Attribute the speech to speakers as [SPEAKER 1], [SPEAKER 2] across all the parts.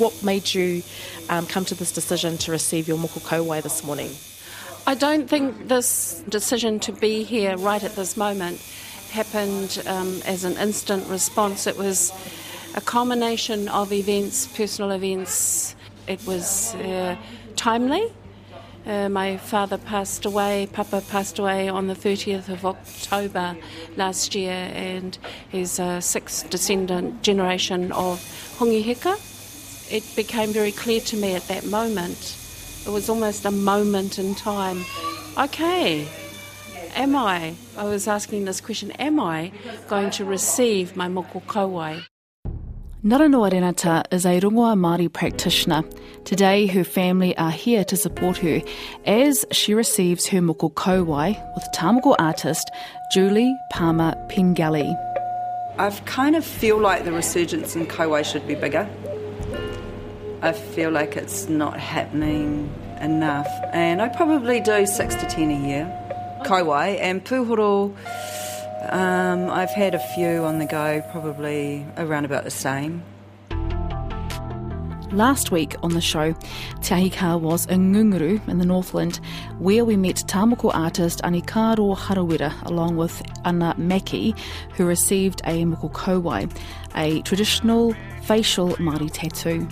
[SPEAKER 1] what made you um, come to this decision to receive your moko kauae this morning?
[SPEAKER 2] I don't think this decision to be here right at this moment happened um, as an instant response. It was a culmination of events, personal events. It was uh, timely. Uh, my father passed away, Papa passed away on the 30th of October last year, and he's a sixth descendant generation of Hongi Hika. It became very clear to me at that moment. It was almost a moment in time. Okay, am I? I was asking this question Am I going to receive my moko kauae?
[SPEAKER 3] Naranoa Renata is a rongoa Māori practitioner. Today, her family are here to support her as she receives her moko kauae with tāmoko artist Julie Paama Pengelly.
[SPEAKER 4] I kind of feel like the resurgence in kauae should be bigger. I feel like it's not happening enough, and I probably do six to ten a year. Kauae and puhoro, um, I've had a few on the go, probably around about the same.
[SPEAKER 3] Last week on the show, Te Ahi was in Ngunguru in the Northland, where we met Tāmoko artist Anikaro Harawira along with Anna Maki, who received a moko kauae, a traditional facial Māori tattoo.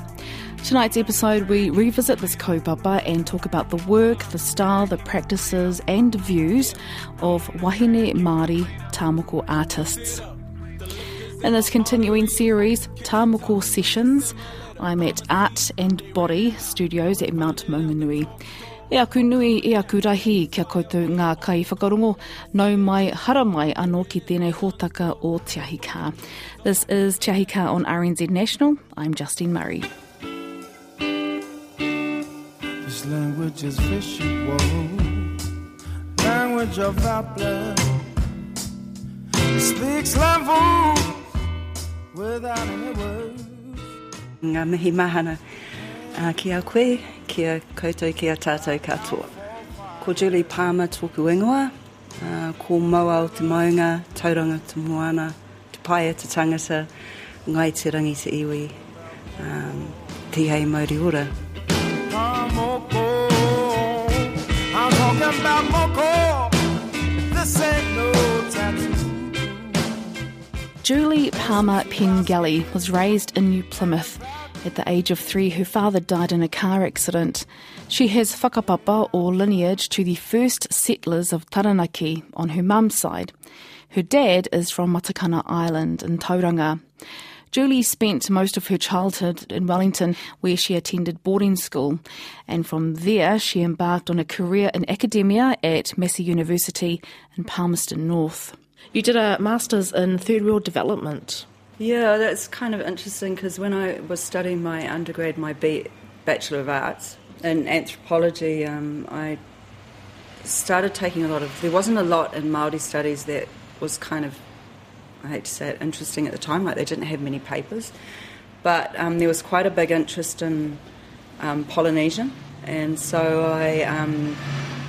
[SPEAKER 3] Tonight's episode, we revisit this kaupapa and talk about the work, the style, the practices, and views of wahine Māori Tāmoko artists. In this continuing series, Tāmoko Sessions, I'm at Art and Body Studios at Mount Maunganui. E aku nui e aku rahi kia koutou ngā kai whakarongo nau mai hara mai anō ki tēnei hōtaka o Te Ahi Kaa. This is Te Ahi Kaa on RNZ National. I'm Justine Murray.
[SPEAKER 5] This language is visual, language of our blood. It speaks language without any words.
[SPEAKER 4] Ngā mihi mahana uh, ki a koe, ki a koutou, ki a tātou katoa. Ko Julie Palmer tōku ingoa, uh, ko Moa o te maunga, tauranga te moana, te paia te tangata, ngai te rangi te iwi, um, ti hei mauri ora.
[SPEAKER 5] Moko, I'm talking about Moko. This ain't no tattoo.
[SPEAKER 3] Julie Paama Pengelly was raised in New Plymouth. At the age of three, her father died in a car accident. She has whakapapa or lineage to the first settlers of Taranaki on her mum's side. Her dad is from Matakana Island in Tauranga. Julie spent most of her childhood in Wellington, where she attended boarding school, and from there she embarked on a career in academia at Massey University in Palmerston North.
[SPEAKER 1] You did a master's in third world development.
[SPEAKER 4] Yeah, that's kind of interesting because when I was studying my undergrad, my B- Bachelor of Arts in anthropology, um, I started taking a lot of. There wasn't a lot in Maori studies that was kind of, I hate to say it, interesting at the time. Like they didn't have many papers, but um, there was quite a big interest in um, Polynesian, and so I um,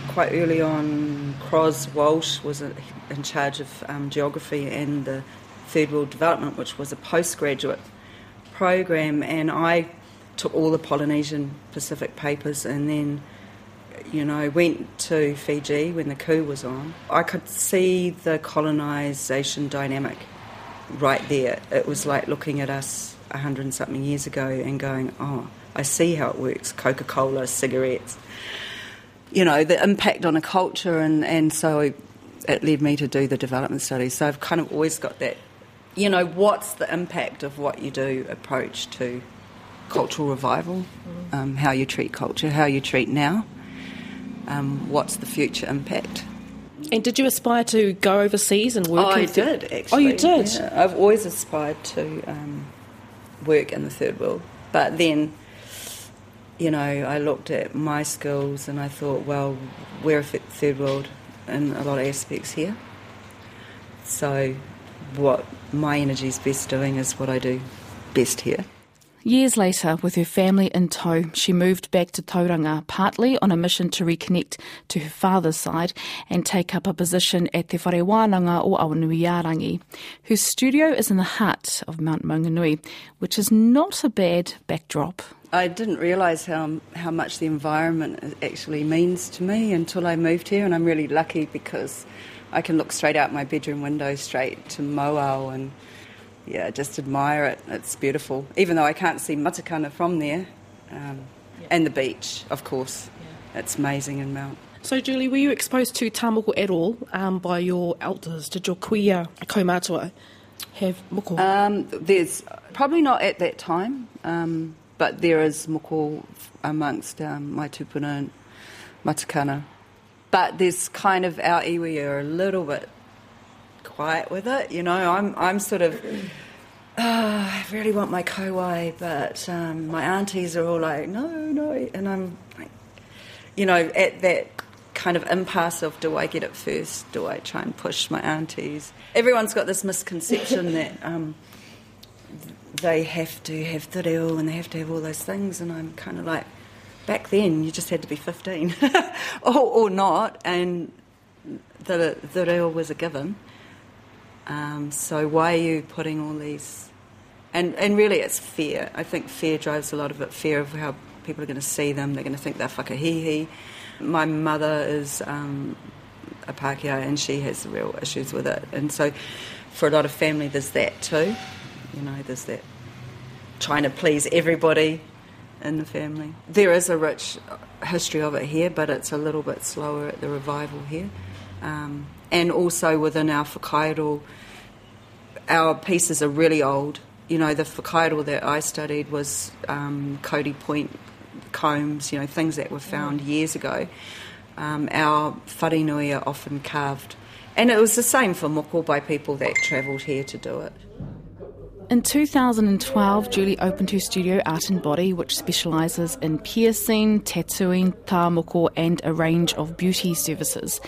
[SPEAKER 4] quite early on, Cros Walsh was in charge of um, geography and the Third World Development, which was a postgraduate program, and I took all the Polynesian Pacific papers and then you know, went to Fiji when the coup was on. I could see the colonisation dynamic right there. It was like looking at us a hundred and something years ago and going, oh, I see how it works Coca Cola, cigarettes. You know, the impact on a culture, and, and so it led me to do the development studies. So I've kind of always got that, you know, what's the impact of what you do approach to cultural revival, um, how you treat culture, how you treat now, um, what's the future impact.
[SPEAKER 1] And did you aspire to go overseas and work?
[SPEAKER 4] Oh, I did actually.
[SPEAKER 1] Oh, you did.
[SPEAKER 4] Yeah, I've always aspired to um, work in the third world, but then, you know, I looked at my skills and I thought, well, we're a third world in a lot of aspects here. So, what my energy is best doing is what I do best here.
[SPEAKER 3] Years later, with her family in tow, she moved back to Tauranga, partly on a mission to reconnect to her father's side and take up a position at Te Whare Wānanga o Awanuiarangi. Her studio is in the heart of Mount Maunganui, which is not a bad backdrop.
[SPEAKER 4] I didn't realise how how much the environment actually means to me until I moved here, and I'm really lucky because I can look straight out my bedroom window straight to Mauao and yeah, just admire it. It's beautiful, even though I can't see Matakana from there, um,
[SPEAKER 1] Yeah.
[SPEAKER 4] and the beach, of course. It's amazing in Mount.
[SPEAKER 1] So, Julie, were you exposed to tāmoko at all um, by your elders? Did your kuia kaumātua have moko?
[SPEAKER 4] Um, there's probably not at that time, um, but there is moko amongst um, my tupuna and matakana. But there's kind of our iwi are a little bit quiet with it. You know, I'm I'm sort of. Oh, I really want my kauae, but um, my aunties are all like, no, no, and I'm, like, you know, at that kind of impasse of do I get it first? Do I try and push my aunties? Everyone's got this misconception that um, they have to have te reo and they have to have all those things, and I'm kind of like, back then you just had to be 15 or, or not, and the, the reo was a given. Um, so why are you putting all these? And and really, it's fear. I think fear drives a lot of it. Fear of how people are going to see them. They're going to think they're whakahīhī. My mother is um, a Pākehā and she has real issues with it. And so, for a lot of family, there's that too. You know, there's that trying to please everybody in the family. There is a rich history of it here, but it's a little bit slower at the revival here. Um, and also within our whakairo, our pieces are really old. You know, the whakairo that I studied was um, Kauri Point combs, you know, things that were found years ago. Um, our wharenui are often carved. And it was the same for moko by people that travelled here to do it.
[SPEAKER 3] In 2012, Julie opened her studio Art and Body, which specialises in piercing, tattooing, tāmoko, and a range of beauty services.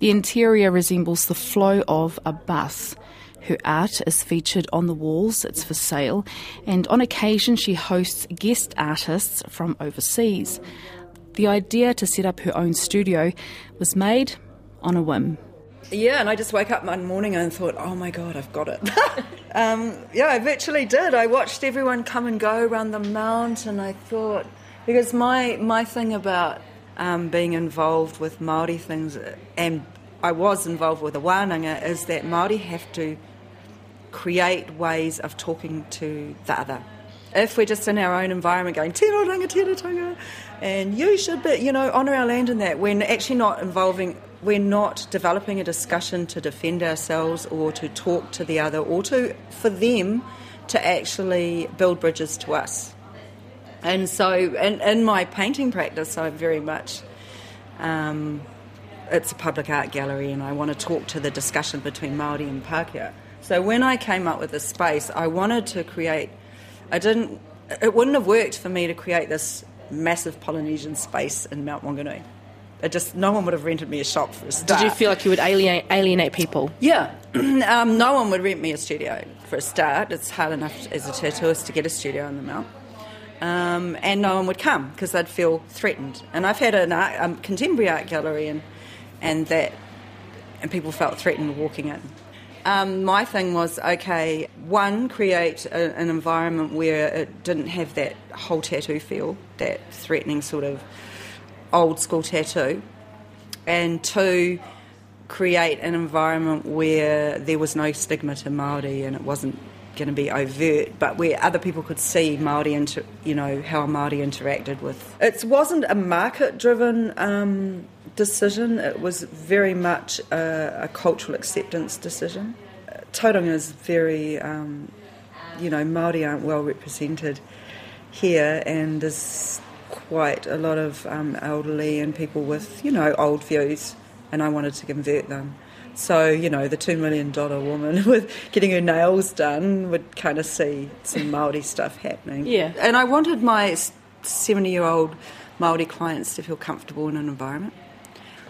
[SPEAKER 3] The interior resembles the flow of a bus. Her art is featured on the walls, it's for sale, and on occasion she hosts guest artists from overseas. The idea to set up her own studio was made on a whim.
[SPEAKER 4] Yeah, and I just woke up one morning and thought, oh my God, I've got it. um, yeah, I virtually did. I watched everyone come and go around the mount, and I thought, because my, my thing about um, being involved with Māori things, and I was involved with the wānanga, is that Māori have to create ways of talking to the other. If we're just in our own environment going, tēnā ranga, tēnā tanga, and you should be, you know, honour our land in that, we're actually not involving, we're not developing a discussion to defend ourselves or to talk to the other or to, for them to actually build bridges to us. And so, in, in my painting practice, I very much, um, it's a public art gallery, and I want to talk to the discussion between Māori and Pākehā. So when I came up with this space, I wanted to create. I didn't. It wouldn't have worked for me to create this massive Polynesian space in Mount Maunganui. It just no one would have rented me a shop for a start.
[SPEAKER 1] Did you feel like you would alienate, alienate people?
[SPEAKER 4] Yeah, um, no one would rent me a studio for a start. It's hard enough as a tattooist to get a studio in the Mount. Um, and no one would come because they'd feel threatened. And I've had an art, um, contemporary art gallery, and and that, and people felt threatened walking in. Um, my thing was okay. One, create a, an environment where it didn't have that whole tattoo feel, that threatening sort of old school tattoo, and two, create an environment where there was no stigma to Maori and it wasn't going to be overt, but where other people could see Maori, inter- you know, how Maori interacted with. It wasn't a market-driven um, decision. It was very much a, a cultural acceptance decision. Tauranga is very, um, you know, Maori aren't well represented here, and there's quite a lot of um, elderly and people with, you know, old views, and I wanted to convert them. So, you know, the two million dollar woman with getting her nails done would kind of see some Maori stuff happening.
[SPEAKER 1] Yeah.
[SPEAKER 4] And I wanted my 70 year old Maori clients to feel comfortable in an environment.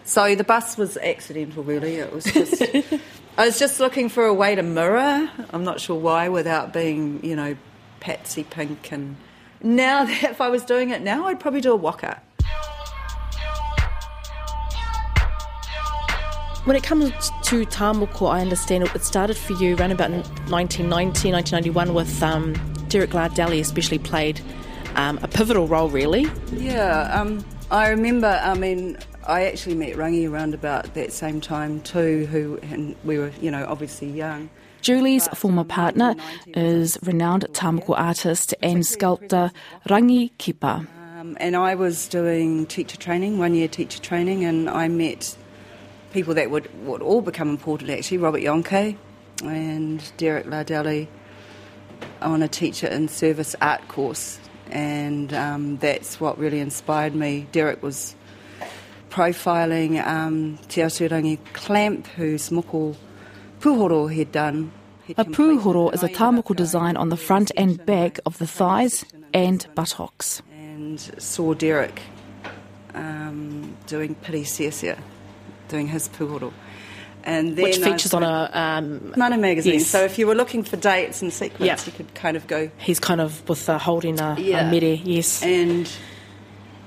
[SPEAKER 4] So the bus was accidental, really. It was just, I was just looking for a way to mirror. I'm not sure why, without being, you know, patsy pink and now, that if I was doing it now, I'd probably do a waka.
[SPEAKER 1] When it comes to Tamoko, I understand it started for you around about 1990, 1991 with um, Derek Lardelli especially played um, a pivotal role, really.
[SPEAKER 4] Yeah, um, I remember, I mean, I actually met Rangi around about that same time too, who, and we were, you know, obviously young.
[SPEAKER 3] Julie's former partner is renowned Tāmoko artist and sculptor Rangi Kipa.
[SPEAKER 4] Um, and I was doing teacher training, one year teacher training, and I met people that would, would all become important actually Robert Jahnke and Derek Lardelli on a teacher in service art course. And um, that's what really inspired me. Derek was profiling um, Te Aturangi Clamp, who's moko puhoro he'd done.
[SPEAKER 3] A puhoro is a
[SPEAKER 4] and I ended up
[SPEAKER 3] tāmoko design on the front and back of the thighs and buttocks.
[SPEAKER 4] and saw Derek um, doing Piri Sciascia, doing his puhoro. And then
[SPEAKER 1] Which features on a. Um,
[SPEAKER 4] Mana magazine.
[SPEAKER 1] Yes.
[SPEAKER 4] So if you were looking for dates and sequence,
[SPEAKER 1] Yeah.
[SPEAKER 4] you could kind of go
[SPEAKER 1] he's kind of with uh, holding a,
[SPEAKER 4] Yeah.
[SPEAKER 1] a mere, yes.
[SPEAKER 4] and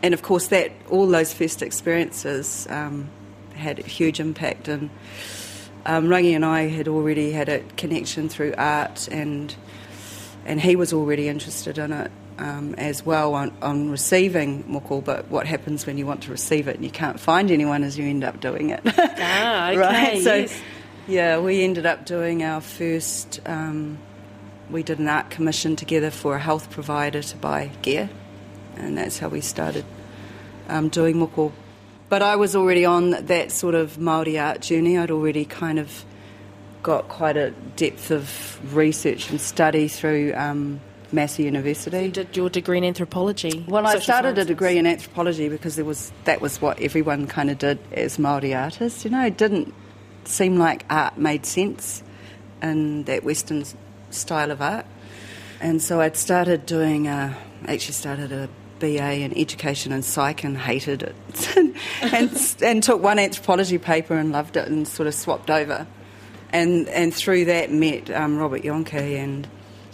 [SPEAKER 4] and of course that all those first experiences um, had a huge impact and um, Rangi and I had already had a connection through art and and he was already interested in it um, as well on, on receiving moko but what happens when you want to receive it and you can't find anyone is you end up doing it
[SPEAKER 1] Ah, okay,
[SPEAKER 4] right so
[SPEAKER 1] yes.
[SPEAKER 4] yeah we ended up doing our first um, we did an art commission together for a health provider to buy gear, and that's how we started um, doing moko. But I was already on that sort of Maori art journey. I'd already kind of got quite a depth of research and study through um, Massey University.
[SPEAKER 1] You did your degree in anthropology.
[SPEAKER 4] Well, I started a degree in anthropology because there was that was what everyone kind of did as Maori artists. You know, it didn't seem like art made sense in that Western style of art, and so I'd started doing. A, actually, started a BA in education and psych and hated it, and and took one anthropology paper and loved it and sort of swapped over, and and through that met um, Robert Jahnke and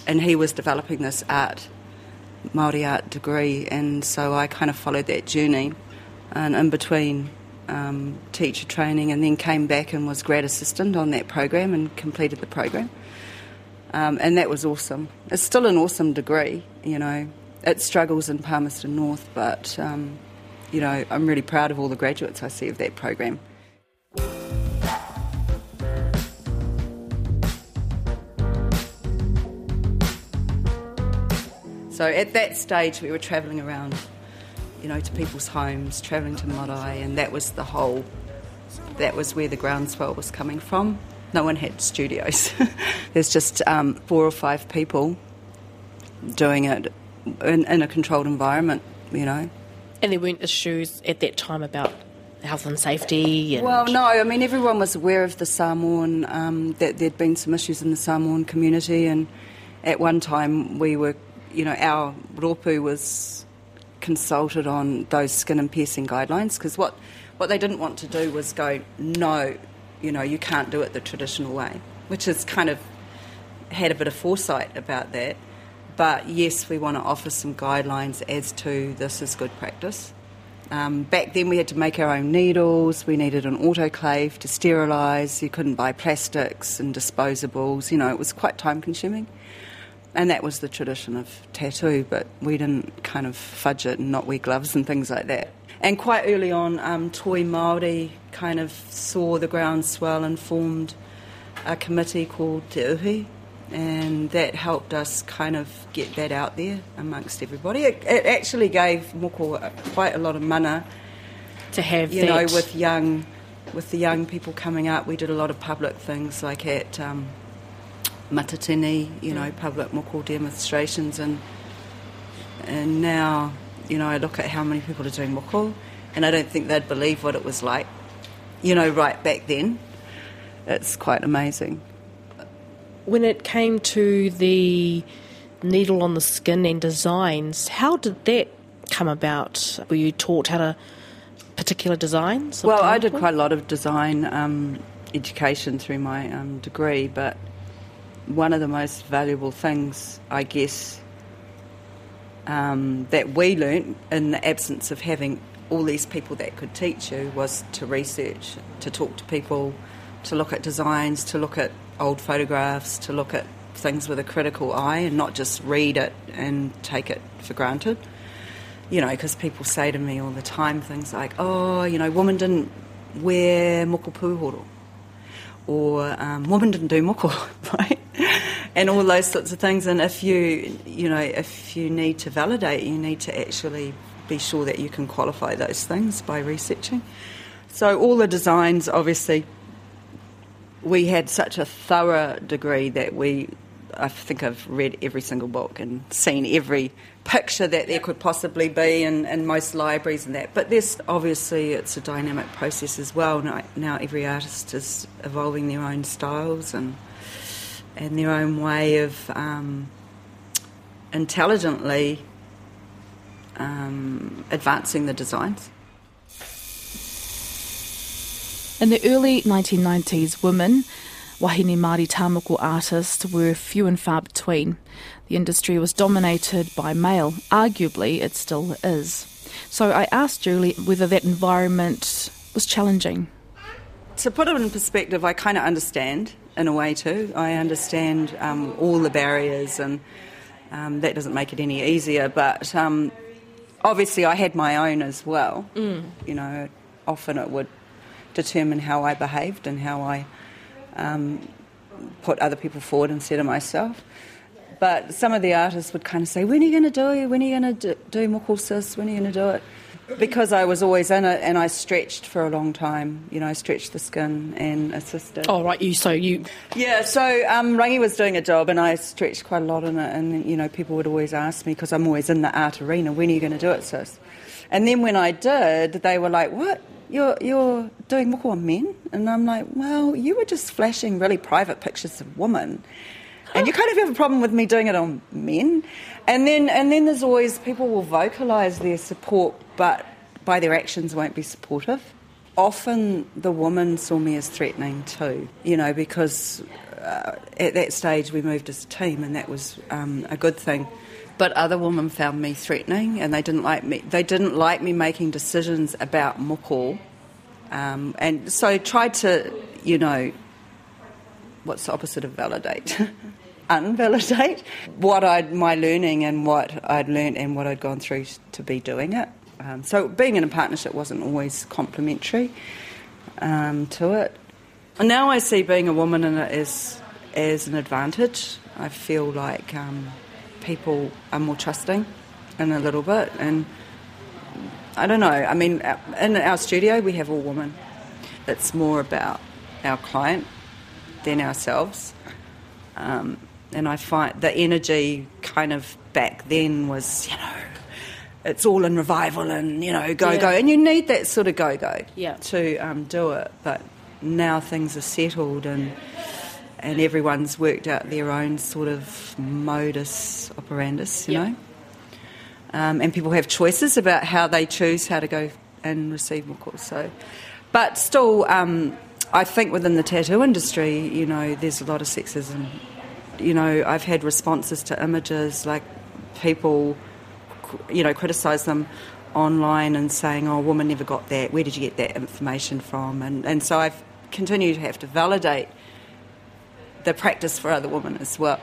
[SPEAKER 4] and he was developing this art Māori art degree, and so I kind of followed that journey. And in between um, teacher training, and then came back and was grad assistant on that program and completed the program. Um, and that was awesome. It's still an awesome degree, you know. It struggles in Palmerston North, but um, you know I'm really proud of all the graduates I see of that program. So at that stage, we were travelling around, you know, to people's homes, travelling to Marae, and that was the whole. That was where the groundswell was coming from. No one had studios. There's just um, four or five people doing it in, in a controlled environment, you know.
[SPEAKER 1] And there weren't issues at that time about health and safety. And
[SPEAKER 4] Well, no, I mean, everyone was aware of the Samoan, um, that there'd been some issues in the Samoan community, and at one time we were, you know, our ropu was consulted on those skin and piercing guidelines because what, what they didn't want to do was go, no, you know, you can't do it the traditional way, which is kind of had a bit of foresight about that. But yes, we want to offer some guidelines as to this is good practice. Um, back then, we had to make our own needles. We needed an autoclave to sterilise. You couldn't buy plastics and disposables. You know, it was quite time consuming. And that was the tradition of tattoo, but we didn't kind of fudge it and not wear gloves and things like that. And quite early on, um, Toi Māori kind of saw the groundswell and formed a committee called Te Uhi, and that helped us kind of get that out there amongst everybody. It, it actually gave Moko quite a lot of mana,
[SPEAKER 1] to have
[SPEAKER 4] you know, with young, with the young people coming up. We did a lot of public things like at um, Matatini, you know, public Moko demonstrations, and and now, you know, I look at how many people are doing Moko, and I don't think they'd believe what it was like, you know, right back then. It's quite amazing.
[SPEAKER 1] When it came to the needle on the skin and designs, how did that come about? Were you taught how to particular designs?
[SPEAKER 4] Well, I did quite a lot of design um, education through my um, degree, but one of the most valuable things, I guess, um, that we learnt in the absence of having all these people that could teach you was to research, to talk to people, to look at designs, to look at old photographs, to look at things with a critical eye and not just read it and take it for granted. You know, because people say to me all the time things like, oh, you know, woman didn't wear moko puhoro or um, woman didn't do moko, right? And all those sorts of things. And if you, you know, if you need to validate, you need to actually be sure that you can qualify those things by researching. So all the designs, obviously, we had such a thorough degree that we, I think I've read every single book and seen every picture that there could possibly be in, in most libraries and that. But there's obviously it's a dynamic process as well. Now, now every artist is evolving their own styles and and their own way of um, intelligently um, advancing the designs.
[SPEAKER 3] In the early 1990s, women, wahine Māori tāmoko artists, were few and far between. The industry was dominated by male. Arguably, it still is. So I asked Julie whether that environment was challenging.
[SPEAKER 4] To put it in perspective, I kind of understand in a way too. I understand um, all the barriers, and um, that doesn't make it any easier. But um, obviously, I had my own as well. Mm. You know, often it would determine how I behaved and how I um, put other people forward instead of myself. But some of the artists would kind of say, When are you going to do it? When are you going to do, do Mokosis? When are you going to do it? Because I was always in it and I stretched for a long time. You know, I stretched the skin and assisted.
[SPEAKER 1] Oh, right, you, so you.
[SPEAKER 4] Yeah, so um, Rangi was doing a job and I stretched quite a lot in it. And, you know, people would always ask me, because I'm always in the art arena, when are you going to do it, sis? And then when I did, they were like, What? You're, you're doing moko on men? And I'm like, well, you were just flashing really private pictures of women. And you kind of have a problem with me doing it on men. And then, and then there's always people will vocalise their support, but by their actions won't be supportive. Often the woman saw me as threatening too, you know, because uh, at that stage we moved as a team and that was um, a good thing but other women found me threatening, and they didn't like me. They didn't like me making decisions about moko, um, and so tried to, you know, what's the opposite of validate? Unvalidate what I'd my learning and what I'd learned and what I'd gone through to be doing it. Um, so being in a partnership wasn't always complementary um, to it. And now I see being a woman in it as as an advantage. I feel like um, people are more trusting in a little bit. And I don't know, I mean, in our studio, we have all women. It's more about our client than ourselves. Um, and I find the energy kind of back then was, you know, it's all in revival and, you know, go, yeah. go. And you need that sort of go, go
[SPEAKER 1] yeah.
[SPEAKER 4] to um, do it. But now things are settled and and everyone's worked out their own sort of modus operandus, you yep. know. Um, and people have choices about how they choose how to go and receive more So, but still, um, I think within the tattoo industry, you know, there's a lot of sexism. You know, I've had responses to images like people, you know, criticise them online and saying, "Oh, woman never got that. Where did you get that information from?" And and so I've continued to have to validate the practice for other women as well.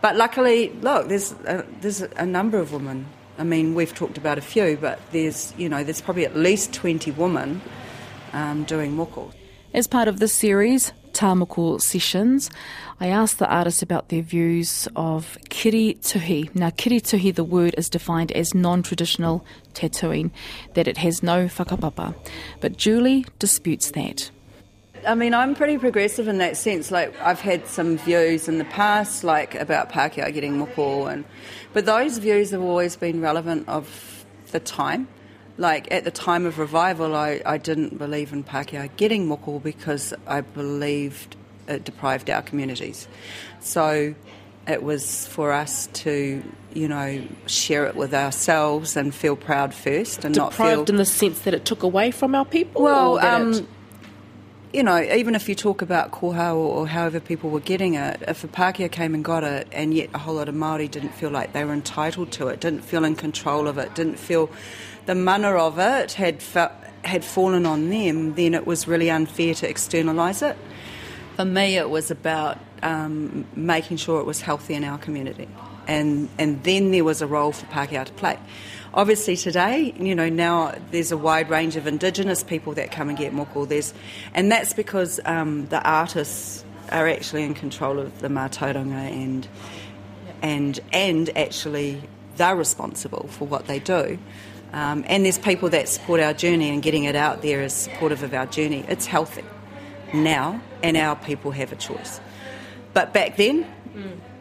[SPEAKER 4] But luckily, look, there's a, there's a number of women. I mean, we've talked about a few, but there's you know there's probably at least twenty women um, doing moko.
[SPEAKER 3] As part of this series, Tāmoko Sessions, I asked the artists about their views of kiri tuhi. Now, kiri tuhi, the word is defined as non-traditional tattooing, that it has no whakapapa. But Julie disputes that.
[SPEAKER 4] I mean, I'm pretty progressive in that sense. Like, I've had some views in the past, like about Pākehā getting moko, and but those views have always been relevant of the time. Like at the time of revival, I, I didn't believe in Pākehā getting moko because I believed it deprived our communities. So it was for us to, you know, share it with ourselves and feel proud first, and
[SPEAKER 1] deprived
[SPEAKER 4] not feel deprived
[SPEAKER 1] in the sense that it took away from our people.
[SPEAKER 4] Well, um, you know, even if you talk about koha or, or however people were getting it, if a Pākehā came and got it, and yet a whole lot of Māori didn't feel like they were entitled to it, didn't feel in control of it, didn't feel the mana of it had fe- had fallen on them, then it was really unfair to externalise it. For me, it was about um, making sure it was healthy in our community, and and then there was a role for Pākehā to play. Obviously, today, you know, now there's a wide range of Indigenous people that come and get moko. There's, and that's because um, the artists are actually in control of the mātauranga and and and actually they're responsible for what they do. Um, and there's people that support our journey and getting it out there is supportive of our journey. It's healthy now, and our people have a choice. But back then,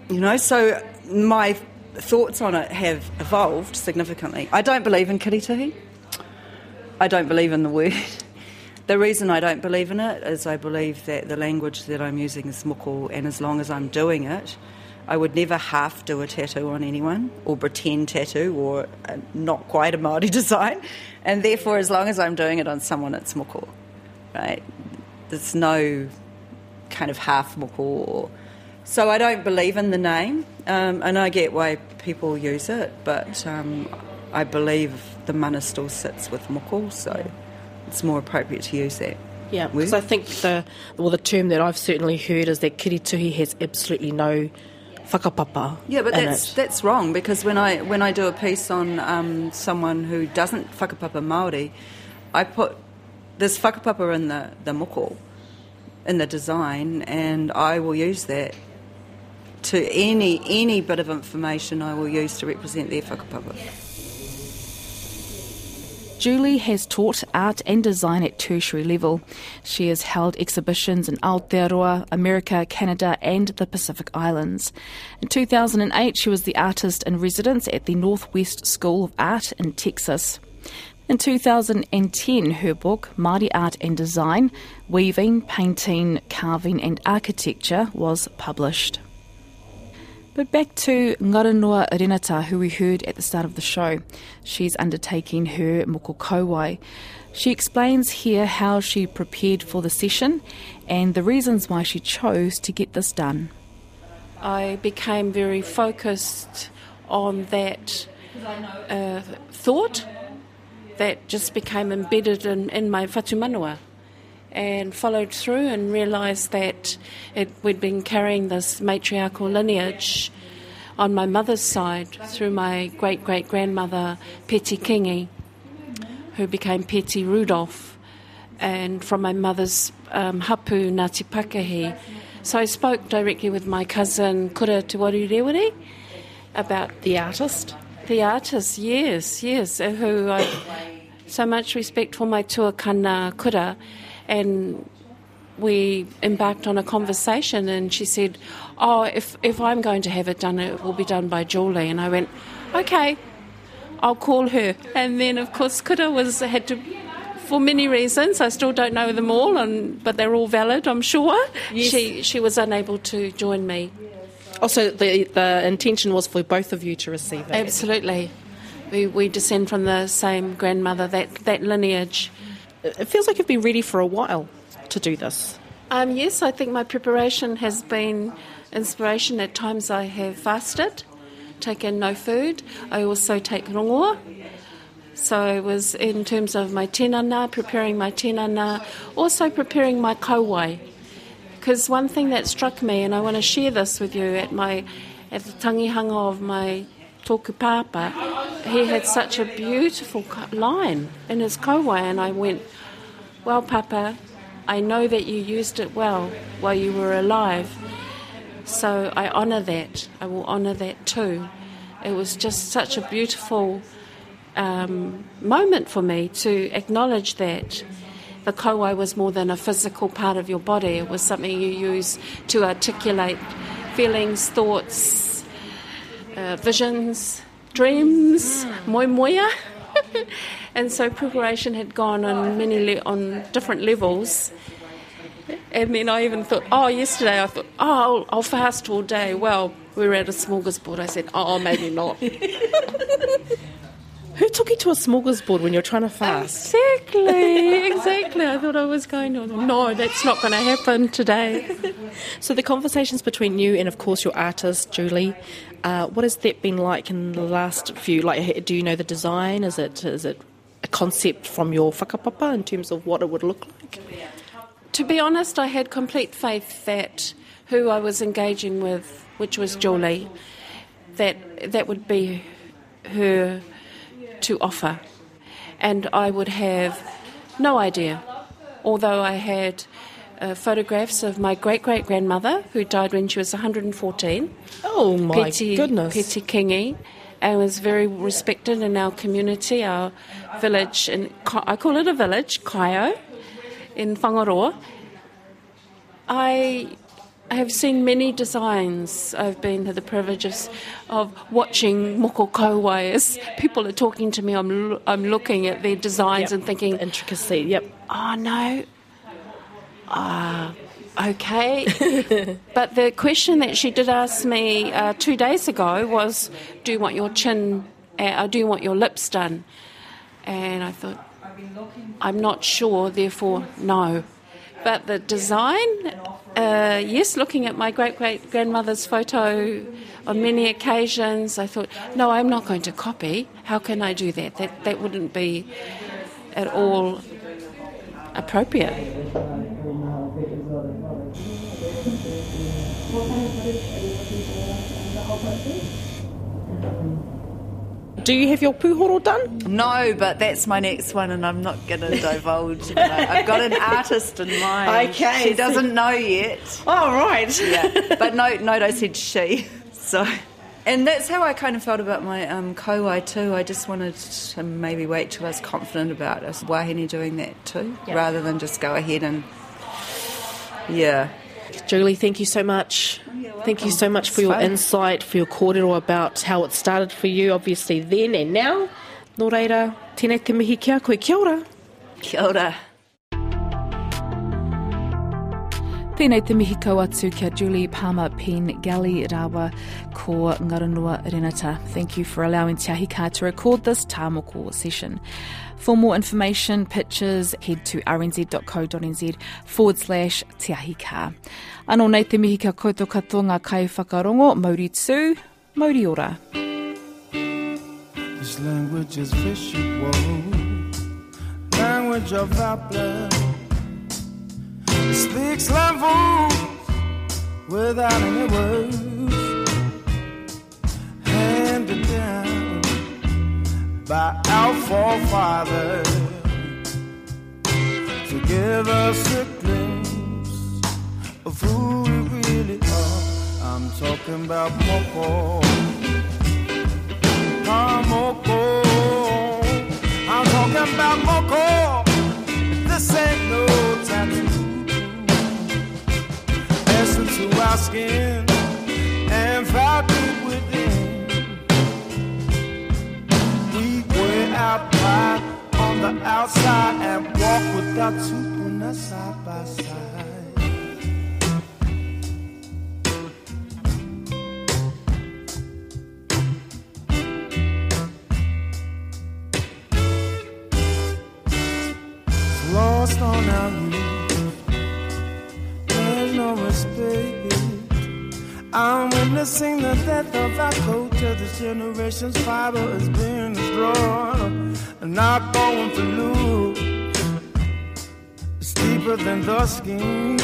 [SPEAKER 4] you know, so my thoughts on it have evolved significantly. I don't believe in kirituhi. I don't believe in the word. The reason I don't believe in it is I believe that the language that I'm using is moko, and as long as I'm doing it, I would never half do a tattoo on anyone or pretend tattoo or uh, not quite a Māori design. And therefore, as long as I'm doing it on someone, it's moko, right? There's no kind of half moko. Or... So I don't believe in the name, um, and I get why people use it, but um, I believe the mana still sits with moko, so it's more appropriate to use that.
[SPEAKER 1] Yeah, because I think the well, the term that I've certainly heard is that kirituhi has absolutely no whakapapa.
[SPEAKER 4] Yeah, but that's
[SPEAKER 1] it.
[SPEAKER 4] that's wrong because when I when I do a piece on um, someone who doesn't whakapapa Maori, I put this whakapapa in the the moko, in the design, and I will use that to any any bit of information I will use to represent their whakapapa.
[SPEAKER 3] Julie has taught art and design at tertiary level. She has held exhibitions in Aotearoa, America, Canada, and the Pacific Islands. In 2008, she was the artist in residence at the Northwest School of Art in Texas. In 2010, her book, Māori Art and Design Weaving, Painting, Carving, and Architecture, was published. But back to Ngaranua Renata, who we heard at the start of the show. She's undertaking her moko kauae. She explains here how she prepared for the session and the reasons why she chose to get this done.
[SPEAKER 2] I became very focused on that uh, thought that just became embedded in, in my whatumanawa and followed through and realised that it, we'd been carrying this matriarchal lineage on my mother's side through my great great grandmother Peti Kingi, who became Peti Rudolph, and from my mother's um, hapu Ngāti Pakahi. So I spoke directly with my cousin Kura Tuwaru Rewere about
[SPEAKER 1] the artist.
[SPEAKER 2] the artist, yes, yes, who I so much respect for my tuakana kura, and we embarked on a conversation, and she said, "Oh, if if I'm going to have it done, it will be done by Julie." And I went, "Okay, I'll call her." And then, of course, kura was had to. For many reasons, I still don't know them all, and, but they're all valid, I'm sure. She she was unable to join me
[SPEAKER 1] Also, the the intention was for both of you to receive it.
[SPEAKER 2] Absolutely. We, we descend from the same grandmother, that, that lineage.
[SPEAKER 1] It feels like you've been ready for a while to do this.
[SPEAKER 2] Um, yes, I think my preparation has been inspiration. At times I have fasted, taken no food. I also take rongoa. So it was in terms of my tinana, preparing my tinana, also preparing my kauae. Because one thing that struck me, and I want to share this with you at my at the tangihanga of my tōku papa, he had such a beautiful line in his kauae, and I went, "Well, Papa, I know that you used it well while you were alive, so I honour that. I will honour that too." It was just such a beautiful um, moment for me to acknowledge that the kauae was more than a physical part of your body. It was something you use to articulate feelings, thoughts, uh, visions, dreams, moi moia. and so preparation had gone on many le- on different levels. And then I even thought, oh, yesterday I thought, oh, I'll, I'll fast all day. Well, we were at a smorgasbord. I said, oh, maybe not.
[SPEAKER 1] Who took you to a smorgasbord when you're trying to fast?
[SPEAKER 2] Exactly, exactly. I thought I was going to. No, that's not going to happen today.
[SPEAKER 1] So the conversations between you and, of course, your artist Julie, uh, what has that been like in the last few? Like, do you know the design? Is it is it a concept from your whakapapa in terms of what it would look like?
[SPEAKER 2] To be honest, I had complete faith that who I was engaging with, which was Julie, that that would be her to offer, and I would have no idea. Although I had uh, photographs of my great great grandmother who died when she was 114.
[SPEAKER 1] Oh my
[SPEAKER 2] Peti,
[SPEAKER 1] goodness!
[SPEAKER 2] Peti Kingi, and was very respected in our community, our village, and I call it a village, Kaeo, in Whangaroa. I have seen many designs. I've been to the privilege of, of watching moko kauae as people are talking to me. I'm, I'm looking at their designs
[SPEAKER 1] Yep.
[SPEAKER 2] and thinking,
[SPEAKER 1] Intricacy. Yep.
[SPEAKER 2] oh no, ah, okay. but the question that she did ask me uh, two days ago was, do you want your chin, uh, do you want your lips done? And I thought, I'm not sure, therefore, no. But the design, uh, yes, looking at my great great grandmother's photo on many occasions, I thought, no, I'm not going to copy. How can I do that? That, that wouldn't be at all appropriate.
[SPEAKER 1] Do you have your puhoro done?
[SPEAKER 4] No, but that's my next one, and I'm not going to divulge. I've got an artist in mind.
[SPEAKER 1] Okay,
[SPEAKER 4] She doesn't know yet.
[SPEAKER 1] Oh right.
[SPEAKER 4] Yeah, but no, Noto said she. So, and that's how I kind of felt about my um, kauae too. I just wanted to maybe wait till I was confident about us wahine doing that too, rather than just go ahead and yeah.
[SPEAKER 1] Julie, thank you so much. Thank you so much for
[SPEAKER 4] It's
[SPEAKER 1] your
[SPEAKER 4] fun.
[SPEAKER 1] insight, for your kōrero about how it started for you, obviously then and now. Nō reira, tēnei te mihi kia koe, kia ora.
[SPEAKER 4] Kia ora.
[SPEAKER 3] Tēnei te mihi kau atu kia Julie Palmer Penn Galley Rawa ko Ngaranua Renata. Thank you for allowing Te Ahi to record this tāmoko session. For more information, pictures, head to rnz.co.nz forward slash Te Ahi Kaa. Anō nei te mihi kia koutou katoa ngā kai whakarongo, Mauri tū, Mauri ora.
[SPEAKER 5] This language is visual, language of our blood. Speaks levels without any words, handed down by our forefathers to give us a glimpse of who we really are. I'm talking about Moko. Ah, Moko. I'm talking about Moko. This ain't no tattoo. Skin and fire deep within. We wear our pride on the outside and walk without tupuna side by side. Death of our culture. This generation's fiber is being destroyed. And not going for loot. It's deeper than the skin.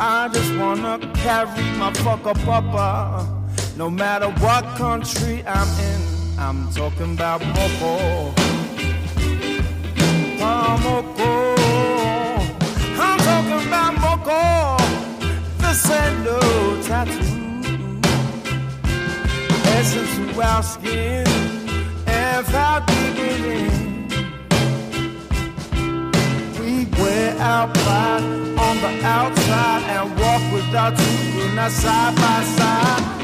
[SPEAKER 5] I just wanna carry my fucker papa. No matter what country I'm in, I'm talking about Moko. Skin it is. We wear our pride on the outside and walk without two, not side by side.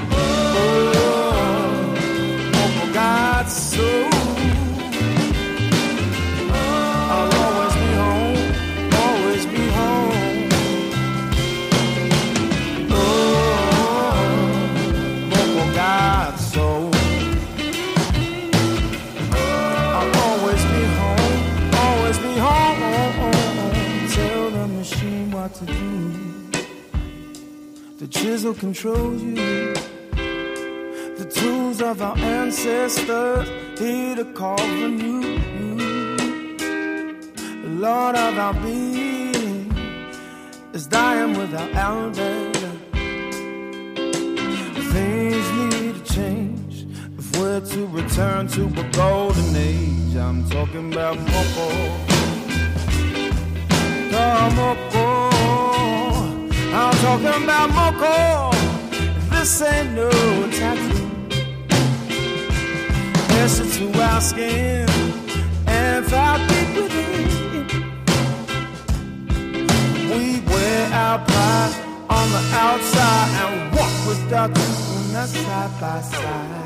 [SPEAKER 5] Chisel controls you. The tools of our ancestors here to carve anew. The Lord of our being is dying without elder. Things need to change if we're to return to a golden age. I'm talking about Moko. Moko. I'm talking about Moko. This ain't no tattoo. Pressure to our skin and far with it. We wear our pride on the outside and walk with our truth on the side by side.